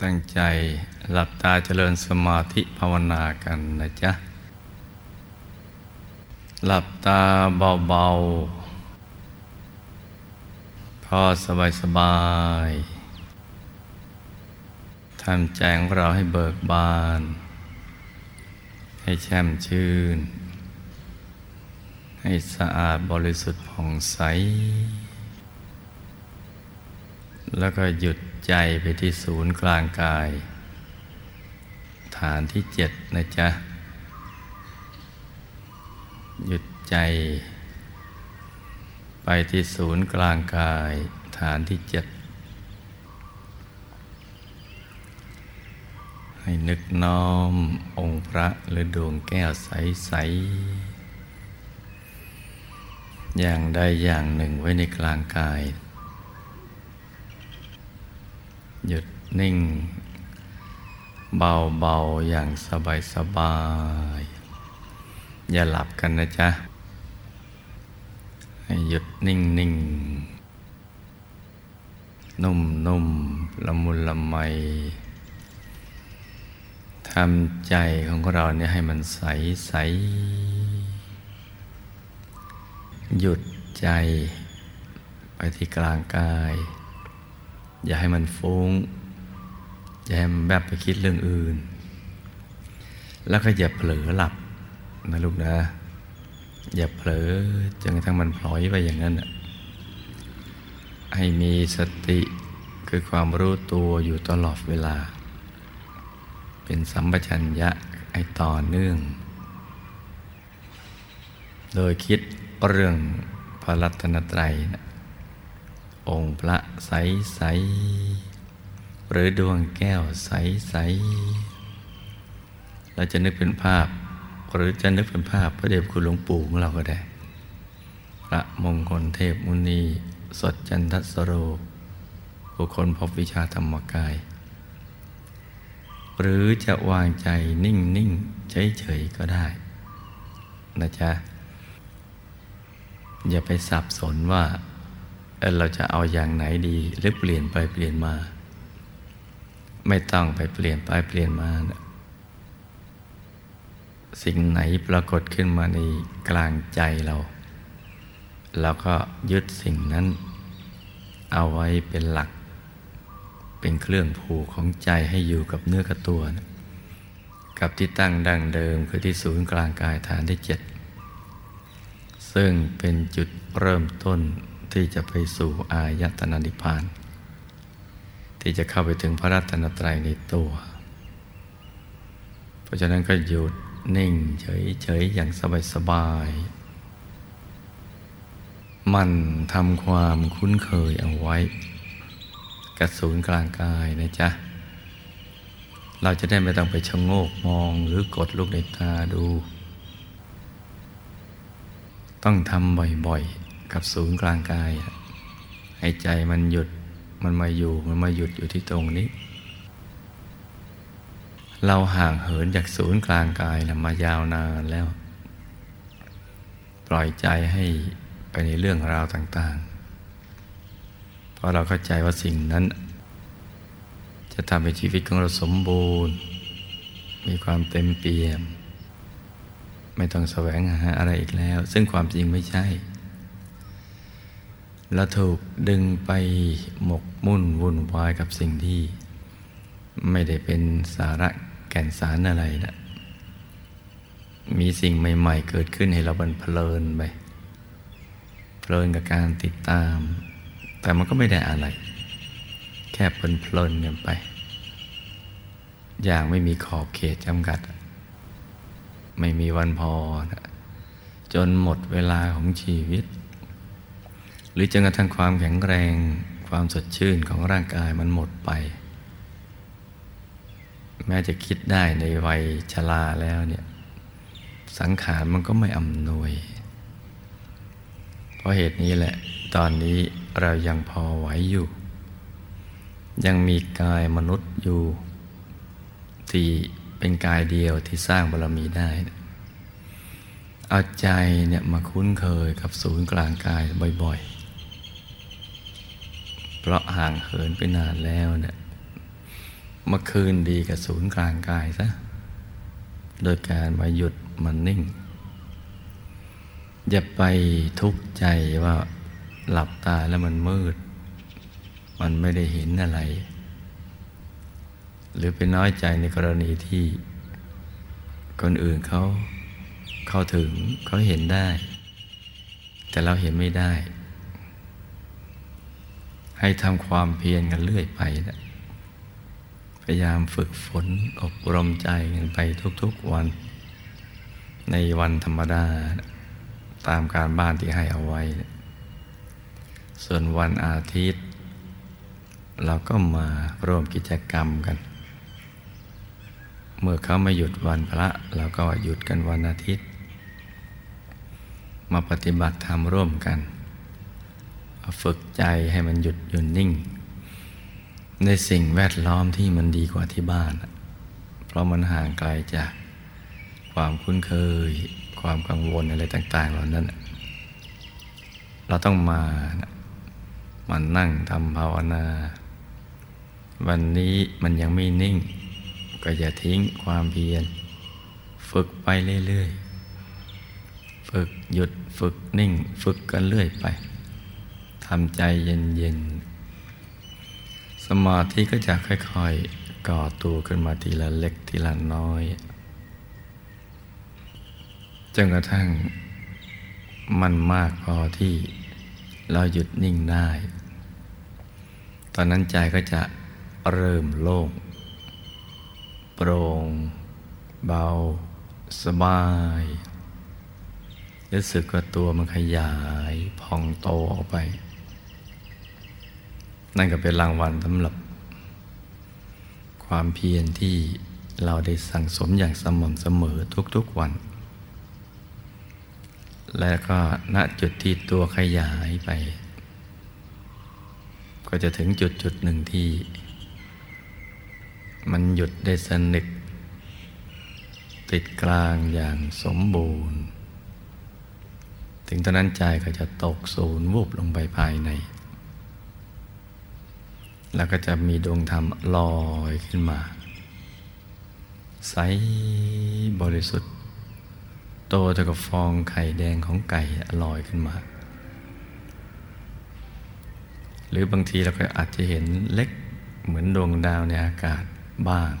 ตั้งใจหลับตาเจริญสมาธิภาวนากันนะจ๊ะ หลับตาเบาๆ พอสบายสบายทำแจงเราให้เบิกบาน ให้แช่มชื่น ให้สะอาดบริสุทธิ์ผ่องใส แล้วก็หยุด ใจไปที่ศูนย์กลางกาย ฐานที่เจ็ดนะจ๊ะ หยุดใจ ไปที่ศูนย์กลางกาย ฐานที่เจ็ดให้นึกน้อมองค์พระหรือดวงแก้วใส ๆ อย่างใดอย่างหนึ่งไว้ในกลางกายหยุด นิ่ง เบาๆ อย่างสบายสบาย อย่าหลับกันนะจ๊ะ ให้หยุดนิ่งนิ่งนุ่มนุ่มละมุนละไมทำใจของเราเนี่ยให้มันใสใส หยุดใจไปที่กลางกาย อย่าให้มันฟุง้ง อย่าให้มันแบบไปคิดเรื่องอื่น แล้วก็อย่าเผลอหลับนะลูกนะ อย่าเผลอจนกระทั่งมันพลอยไปอย่างนั้นให้มีสติคือความรู้ตัวอยู่ตลอดเวลา เป็นสัมปชัญญะไอต่อเนื่อง โดยคิดเรื่องพระรัตนตรัยนะองค์พระใสใส หรือดวงแก้วใสใสเราจะนึกเป็นภาพ หรือจะนึกเป็นภาพพระเดชคุณหลวงปู่ของเราก็ได้ พระมงคลเทพมุนี สดจันทสโรบุคคลพบวิชาธรรมกาย หรือจะวางใจนิ่งนิ่งเฉยเฉยก็ได้ นะจ๊ะ อย่าไปสับสนว่า เราจะเอาอย่างไหนดี หรือเปลี่ยนไปเปลี่ยนมา ไม่ต้องไปเปลี่ยนไปเปลี่ยนมานะสิ่งไหนปรากฏขึ้นมาในกลางใจเรา เราก็ยึดสิ่งนั้น เอาไว้เป็นหลัก เป็นเครื่องผูกของใจให้อยู่กับเนื้อกับตัวนะกับที่ตั้งดังเดิมคือที่ศูนย์กลางกายฐานที่เจ็ดซึ่งเป็นจุดเริ่มต้นที่จะไปสู่อายตนะนิพพาน ที่จะเข้าไปถึงพระรัตนตรัยในตัว เพราะฉะนั้นก็หยุดนิ่งเฉยๆอย่างสบายๆ มันทำความคุ้นเคยเอาไว้กับศูนย์กลางกายนะจ๊ะ เราจะได้ไม่ต้องไปชะโงกมองหรือกดลูกในตาดู ต้องทำบ่อยๆ กับศูนย์กลางกาย ให้ใจมันหยุด มันมาอยู่มันมาหยุดอยู่ที่ตรงนี้ เราห่างเหินจากศูนย์กลางกายนะมายาวนานแล้ว ปล่อยใจให้ไปในเรื่องราวต่าง ๆ เพราะเราเข้าใจว่าสิ่งนั้น จะทำให้ชีวิตของเราสมบูรณ์ มีความเต็มเปี่ยม ไม่ต้องแสวงหาอะไรอีกแล้ว ซึ่งความจริงไม่ใช่ เราถูกดึงไปหมกมุ่นวุ่นวายกับสิ่งที่ ไม่ได้เป็นสาระแก่นสารอะไรนะมีสิ่งใหม่ ๆ เกิดขึ้นให้เราบันเพลินไป เพลินกับการติดตาม แต่มันก็ไม่ได้อะไร แค่เพลินเพลินกันไป อย่างไม่มีขอบเขตจำกัด ไม่มีวันพอนะจนหมดเวลาของชีวิต หรือจนกระทั่งความแข็งแรงความสดชื่นของร่างกายมันหมดไป แม้จะคิดได้ในวัยชราแล้วเนี่ยสังขารมันก็ไม่อำนวย เพราะเหตุนี้แหละ ตอนนี้เรายังพอไหวอยู่ ยังมีกายมนุษย์อยู่ ที่เป็นกายเดียวที่สร้างบารมีได้ เอาใจเนี่ยมาคุ้นเคยกับศูนย์กลางกายบ่อยๆ เพราะห่างเหินไปนานแล้วเนี่ยมาคืนดีกับศูนย์กลางกายซะโดยการมาหยุดมันนิ่ง อย่าไปทุกข์ใจว่าหลับตาแล้วมันมืด มันไม่ได้เห็นอะไร หรือไปน้อยใจในกรณีที่คนอื่นเขาเข้าถึงเขาเห็นได้ แต่เราเห็นไม่ได้ ให้ทำความเพียรกันเรื่อยไปนะพยายามฝึกฝนอบรมใจกันไปทุกๆวัน ในวันธรรมดา ตามการบ้านที่ให้เอาไว้ส่วนวันอาทิตย์ เราก็มาร่วมกิจกรรมกัน เมื่อเขาไม่หยุดวันพระเราก็หยุดกันวันอาทิตย์ มาปฏิบัติธรรมร่วมกัน ฝึกใจให้มันหยุดหยุดนิ่ง ในสิ่งแวดล้อมที่มันดีกว่าที่บ้าน เพราะมันห่างไกลจากความคุ้นเคย ความกังวลอะไรต่าง ๆ เหล่านั้น เราต้องมามันนั่งทำภาวนา วันนี้มันยังไม่นิ่ง ก็อย่าทิ้งความเพียร ฝึกไปเรื่อย ๆ ฝึกหยุดฝึกนิ่ง ฝึกกันเรื่อยไป ทำใจเย็นๆ สมาธิก็จะค่อยๆ ก่อตัวขึ้นมาทีละเล็กทีละน้อย จนกระทั่งมันมากพอที่เราหยุดนิ่งได้ ตอนนั้นใจก็จะเริ่มโล่ง โปร่ง เบา สบายรู้สึกว่าตัวมันขยายพองโตออกไป นั่นก็เป็นรางวัลสำหรับความเพียรที่เราได้สั่งสมอย่างสม่ำเสมอทุกๆวัน และก็ณจุดที่ตัวขยายไป ก็จะถึงจุดจุดหนึ่งที่ มันหยุดได้สนิทติดกลางอย่างสมบูรณ์ ถึงตอนนั้นใจก็จะตกศูนย์วูบลงไปภายใน แล้วก็จะมีดวงธรรมลอยขึ้นมา ใสบริสุทธิ์ โตเท่ากับฟองไข่แดงของไก่ลอยขึ้นมา หรือบางทีเราก็อาจจะเห็นเล็กเหมือนดวงดาวในอากาศบ้าง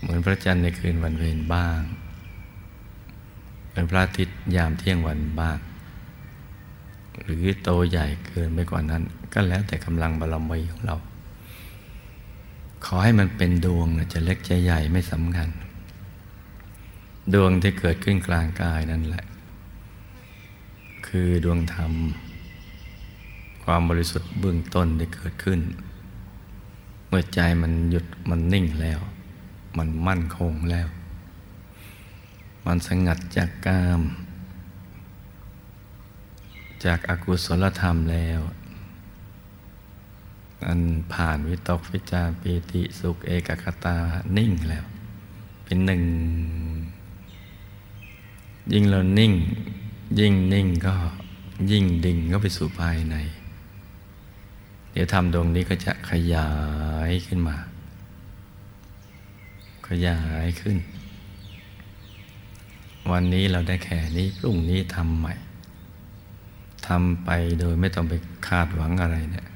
เหมือนพระจันทร์ในคืนวันเพ็ญบ้าง เหมือนพระอาทิตย์ยามเที่ยงวันบ้าง หรือโตใหญ่เกินไปกว่านั้น ก็แล้วแต่กำลังบารมีของเรา ขอให้มันเป็นดวงจะเล็กจะใหญ่ไม่สำคัญ ดวงที่เกิดขึ้นกลางกายนั่นแหละ คือดวงธรรม ความบริสุทธิ์เบื้องต้นได้เกิดขึ้น เมื่อใจมันหยุดมันนิ่งแล้ว มันมั่นคงแล้ว มันสงัดจากกาม จากอากุศลธรรมแล้ว อันผ่านวิตกวิจารปีติสุขเอกคตานิ่งแล้ว เป็นหนึ่ง ยิ่งเรานิ่ง ยิ่งนิ่งก็ยิ่งดิ่งก็ไปสู่ภายใน เดี๋ยวทำดวงนี้ก็จะขยายขึ้นมา ขยายขึ้น วันนี้เราได้แค่นี้พรุ่งนี้ทำใหม่ทำไปโดยไม่ต้องไปคาดหวังอะไรเนี่ย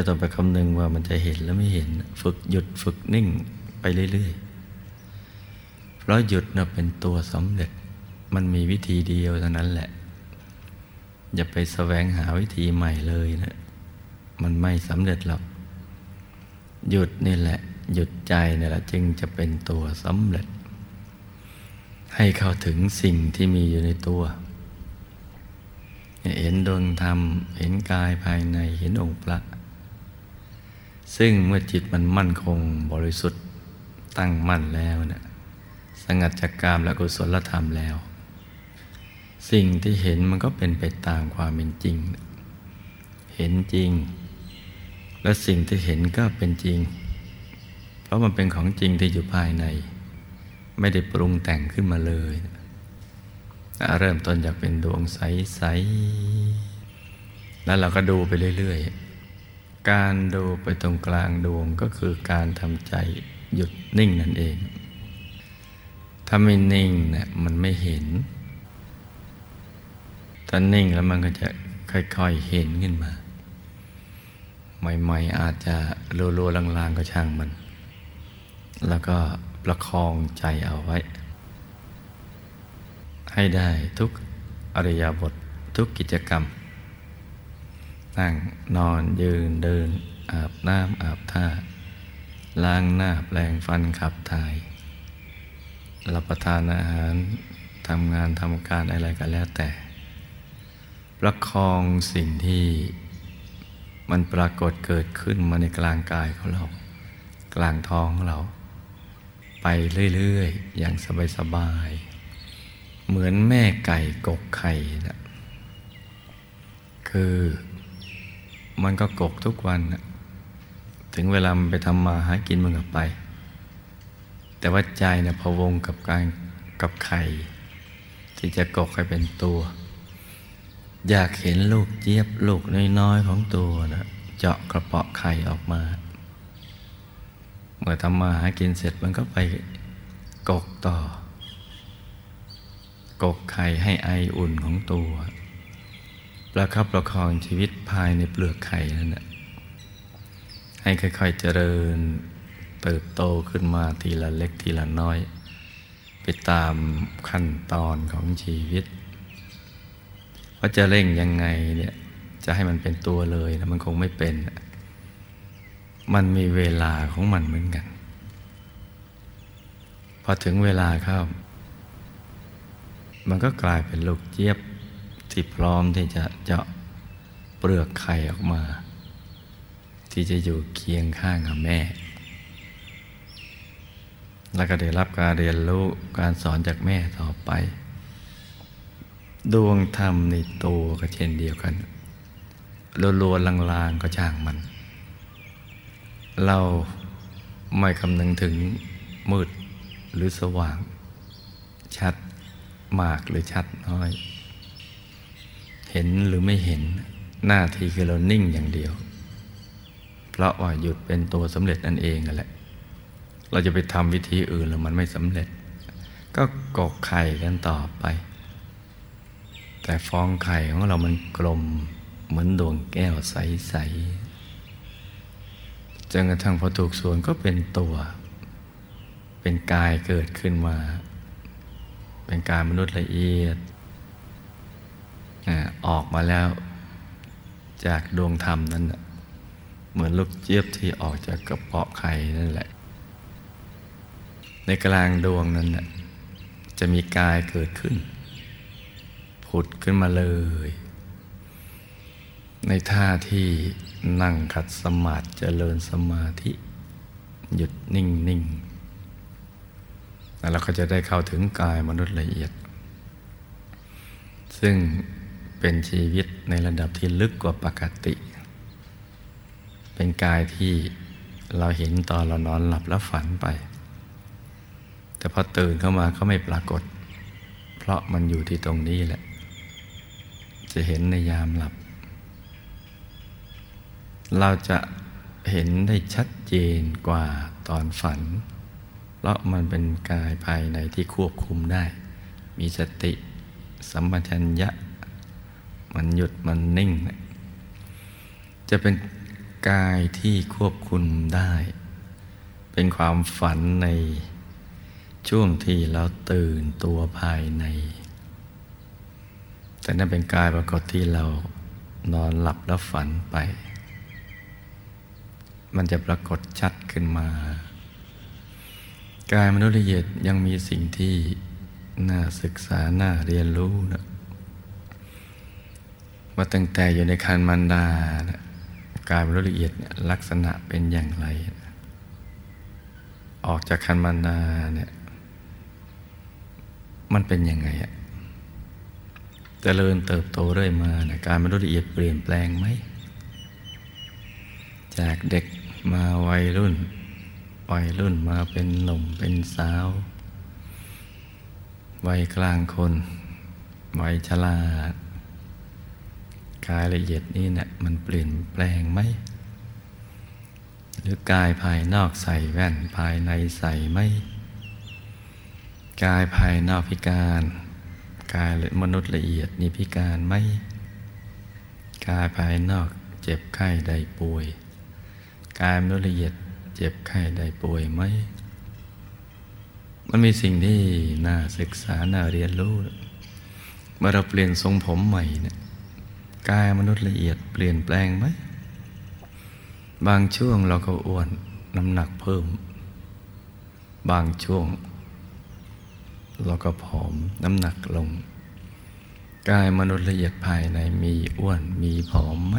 ไม่ต้องไปคำนึงว่ามันจะเห็นแล้วไม่เห็น ฝึกหยุดฝึกนิ่งไปเรื่อยๆ เพราะหยุดนะเป็นตัวสำเร็จ มันมีวิธีเดียวเท่านั้นแหละ อย่าไปแสวงหาวิธีใหม่เลยนะ มันไม่สำเร็จหรอก หยุดนี่แหละ หยุดใจนี่แหละจึงจะเป็นตัวสำเร็จ ให้เข้าถึงสิ่งที่มีอยู่ในตัวเห็นดวงธรรม เห็นกายภายใน เห็นองค์พระ ซึ่งเมื่อจิตมันมั่นคงบริสุทธิ์ตั้งมั่นแล้วเนะี่ยสงัดจากกามและกุศลธรรมแล้ว สิ่งที่เห็นมันก็เป็นไปตามความเป็นจริง เห็นจริง และสิ่งที่เห็นก็เป็นจริง เพราะมันเป็นของจริงที่อยู่ภายใน ไม่ได้ปรุงแต่งขึ้นมาเลยเริ่มต้นจากเป็นดวงใส ๆ แล้วเราก็ดูไปเรื่อย ๆ การดูไปตรงกลางดวงก็คือการทำใจหยุดนิ่งนั่นเอง ถ้าไม่นิ่งเนะี่ยมันไม่เห็น ถ้านิ่งแล้วมันก็จะค่อยๆเห็นขึ้นมา ใหม่ๆอาจจะรัวๆลางๆก็ช่างมัน แล้วก็ประคองใจเอาไว้ ให้ได้ทุกอริยบททุกกิจกรรม นั่งนอนยืนเดิน อาบน้ำอาบท่า ล้างหน้าแปลงฟันขับถ่ายรับประทานอาหารทำงานทำการอะไรก็แล้วแต่ ประคองสิ่งที่มันปรากฏเกิดขึ้นมาในกลางกายของเรา กลางท้องของเรา ไปเรื่อยๆ อย่างสบายๆ เหมือนแม่ไก่กกไข่นะคือ มันก็กกทุกวันถึงเวลามันไปทำมาหากินมันก็ไป แต่ว่าใจเนี่ยพวงกับการกับไข่ที่จะกกให้เป็นตัว อยากเห็นลูกเจี๊ยบลูกน้อยๆของตัวนะเจาะกระเปาะไข่ออกมา เมื่อทำมาหากินเสร็จมันก็ไปกกต่อ กกไข่ให้ไออุ่นของตัว ประคับประคองชีวิตภายในเปลือกไข่นั่นแหละให้ค่อยๆเจริญเติบโตขึ้นมาทีละเล็กทีละน้อย ไปตามขั้นตอนของชีวิตว่าจะเร่งยังไงเนี่ยจะให้มันเป็นตัวเลยนะมันคงไม่เป็น มันมีเวลาของมันเหมือนกัน พอถึงเวลาเข้า มันก็กลายเป็นลูกเจี๊ยบ ที่พร้อมที่จะเจาะเปลือกไข่ออกมา ที่จะอยู่เคียงข้างกับแม่ แล้วก็ได้รับการเรียนรู้การสอนจากแม่ต่อไป ดวงธรรมในตัวก็เช่นเดียวกันรัวๆลางๆก็ช่างมัน เราไม่คำนึงถึงมืดหรือสว่าง ชัดมากหรือชัดน้อย เห็นหรือไม่เห็นหน้าที่คือเรานิ่งอย่างเดียว เพราะว่าหยุดเป็นตัวสำเร็จนั่นเองนั่นแหละ เราจะไปทำวิธีอื่นแล้วมันไม่สำเร็จ ก็กกไข่กันต่อไป แต่ฟองไข่ของเรามันกลมเหมือนดวงแก้วใสๆจนกระทั่งพอถูกส่วนก็เป็นตัว เป็นกายเกิดขึ้นมา เป็นกายมนุษย์ละเอียด ออกมาแล้วจากดวงธรรมนั้นเหมือนลูกเจี๊ยบที่ออกจากกระเพาะไข่นั่นแหละ ในกลางดวงนั้นจะมีกายเกิดขึ้น ผุดขึ้นมาเลย ในท่าที่นั่งขัดสมาธิเจริญสมาธิ หยุดนิ่งนิ่งแล้วเราก็จะได้เข้าถึงกายมนุษย์ละเอียด ซึ่ง เป็นชีวิตในระดับที่ลึกกว่าปกติ เป็นกายที่เราเห็นตอนเรานอนหลับแล้วฝันไป แต่พอตื่นเข้ามาเขาไม่ปรากฏ เพราะมันอยู่ที่ตรงนี้แหละ จะเห็นในยามหลับ เราจะเห็นได้ชัดเจนกว่าตอนฝัน เพราะมันเป็นกายภายในที่ควบคุมได้ มีสติ สัมปชัญญะ มันหยุดมันนิ่ง จะเป็นกายที่ควบคุมได้ เป็นความฝันในช่วงที่เราตื่นตัวภายใน แต่นั่นเป็นกายปรากฏที่เรานอนหลับแล้วฝันไป มันจะปรากฏชัดขึ้นมา กายมนุษย์ละเอียดยังมีสิ่งที่น่าศึกษา น่าเรียนรู้นะ ว่าตั้งแต่อยู่ในคันมันดานะกายละเอียดลักษณะเป็นอย่างไร ออกจากคันมันดาเนี่ยมันเป็นยังไงอะจเจริญเติบโตเรื่อยมานะการมนุษย์ละเอียดเปลี่ยนแปลงไหม จากเด็กมาวัยรุ่นวัยรุ่นมาเป็นหนุ่มเป็นสาว วัยกลางคน วัยชราด กายละเอียดนี้เนะี่ยมันเปลี่ยนแปลงไหม หรือกายภายนอกใส่แว่นภายในใส่ไม่กายภายนอกพิการ กายมนุษย์ละเอียดนี่พิการไหม กายภายนอกเจ็บไข้ใดป่วย กายมนุษย์ละเอียดเจ็บไข้ใดป่วยไหม มันมีสิ่งที่น่าศึกษา น่าเรียนรู้เมื่อเราเปลี่ยนทรงผมใหม่เนี่ย กายมนุษย์ละเอียดเปลี่ยนแปลงไหม บางช่วงเราก็อ้วนน้ำหนักเพิ่ม บางช่วง เราก็ผอมน้ำหนักลง กายมนุษย์ละเอียดภายในมีอ้วนมีผอมไหม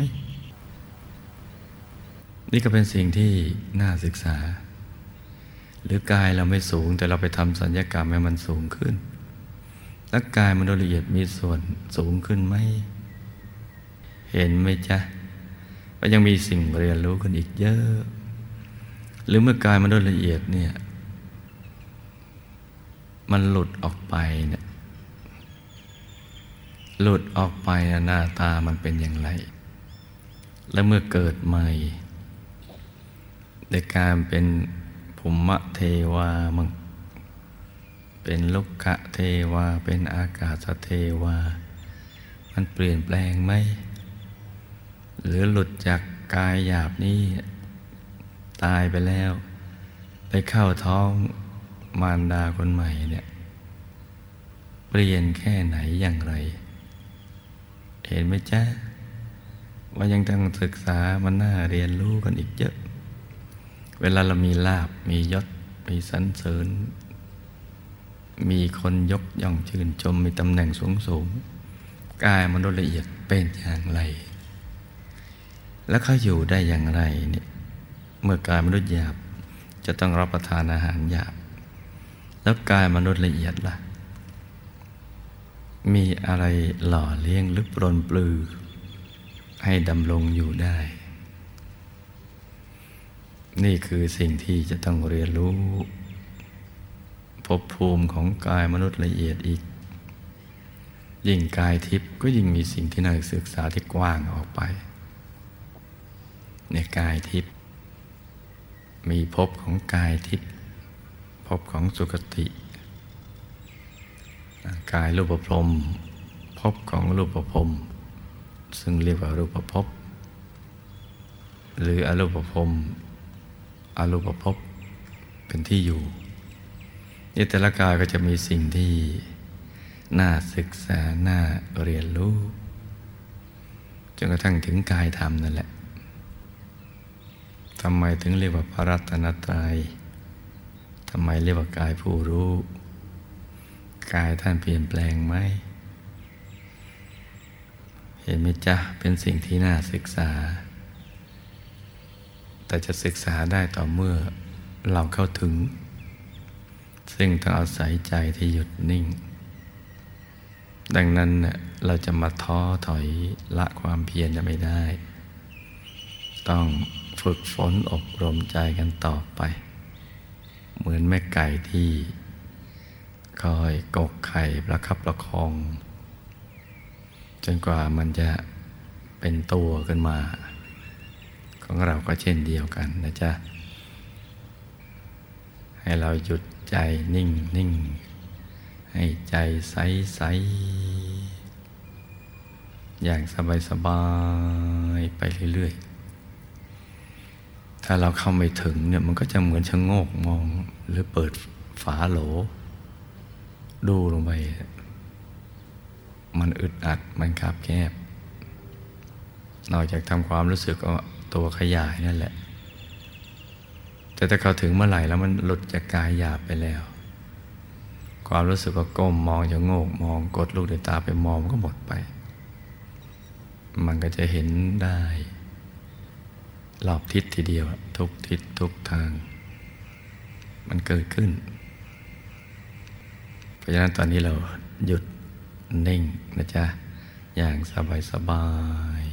นี่ก็เป็นสิ่งที่น่าศึกษา หรือกายเราไม่สูงแต่เราไปทำสัญญกรรมให้มันสูงขึ้น แล้วกายมนุษย์ละเอียดมีส่วนสูงขึ้นไหม เห็นไหมจ๊ะว่ายังมีสิ่งเรียนรู้กันอีกเยอะ หรือเมื่อกายมนุษย์ละเอียดเนี่ย มันหลุดออกไปเนี่ยหลุดออกไปหน้าตามันเป็นอย่างไร และเมื่อเกิดใหม่ในการเป็นภูมิเทวามังเป็นลุกขะเทวา เป็นอากาศเทวา มันเปลี่ยนแปลงไหม หรือหลุดจากกายหยาบนี้ ตายไปแล้ว ไปเข้าท้องมารดาคนใหม่เนี่ย เปลี่ยนแค่ไหนอย่างไร เห็นไหมจ๊ะ ว่ายังต้องศึกษามันน่าเรียนรู้กันอีกเยอะ เวลาเรามีลาบมียศมีสรรเสริญ มีคนยกย่องชื่นชมมีตำแหน่งสูงสูงกายมนุษย์ละเอียดเป็นอย่างไร แล้วเขาอยู่ได้อย่างไรเนี่ยเมื่อกายมนุษย์หยาบจะต้องรับประทานอาหารหยาบ แล้วกายมนุษย์ละเอียดล่ะ มีอะไรหล่อเลี้ยงหรือปรนปลือ ให้ดำรงอยู่ได้ นี่คือสิ่งที่จะต้องเรียนรู้ภพภูมิของกายมนุษย์ละเอียดอีก ยิ่งกายทิพย์ก็ยิ่งมีสิ่งที่น่าศึกษาที่กว้างออกไป ในกายทิพย์มีภพของกายทิพย์ภพของสุคติ กายรูปพรมภพของรูปพรมซึ่งเรียกว่ารูปภพหรืออรูปภพอรูปภพเป็นที่อยู่นี่แต่ละกายก็จะมีสิ่งที่น่าศึกษา น่าเรียนรู้ จนกระทั่งถึงกายธรรมนั่นแหละ ทำไมถึงเรียกว่าพระรัตนตรัยทำไมเรียกว่ากายผู้รู้ กายท่านเปลี่ยนแปลงไหม เห็นไหมจ๊ะ เป็นสิ่งที่น่าศึกษา แต่จะศึกษาได้ต่อเมื่อเราเข้าถึง ซึ่งต้องอาศัยใจที่หยุดนิ่ง ดังนั้นเราจะมาท้อถอยละความเพียรจะไม่ได้ ต้อง ฝึกฝนอบรมใจกันต่อไป เหมือนแม่ไก่ที่ คอยกกไข่ประคับประคอง จนกว่ามันจะเป็นตัวขึ้นมา ของเราก็เช่นเดียวกันนะจ๊ะ ให้เราหยุดใจนิ่งนิ่งให้ใจใสใสอย่างสบายสบายไปเรื่อยๆ ถ้าเราเข้าไม่ถึงเนี่ยมันก็จะเหมือนชะโงกมองหรือเปิดฝาโหล ดูลงไป มันอึดอัดมันคับแคบนอกจากทำความรู้สึกก็ตัวขยายนั่นแหละ แต่ถ้าเขาถึงเมื่อไหร่แล้วมันหลุดจากกายหยาบไปแล้ว ความรู้สึกว่าก้มมองจะโงกมองกดลูกในตาไปมองก็หมดไป มันก็จะเห็นได้ รอบทิศทีเดียว ทุกทิศทุกทาง มันเกิดขึ้น เพราะฉะนั้นตอนนี้เราหยุดนิ่งนะจ๊ะ อย่างสบายสบาย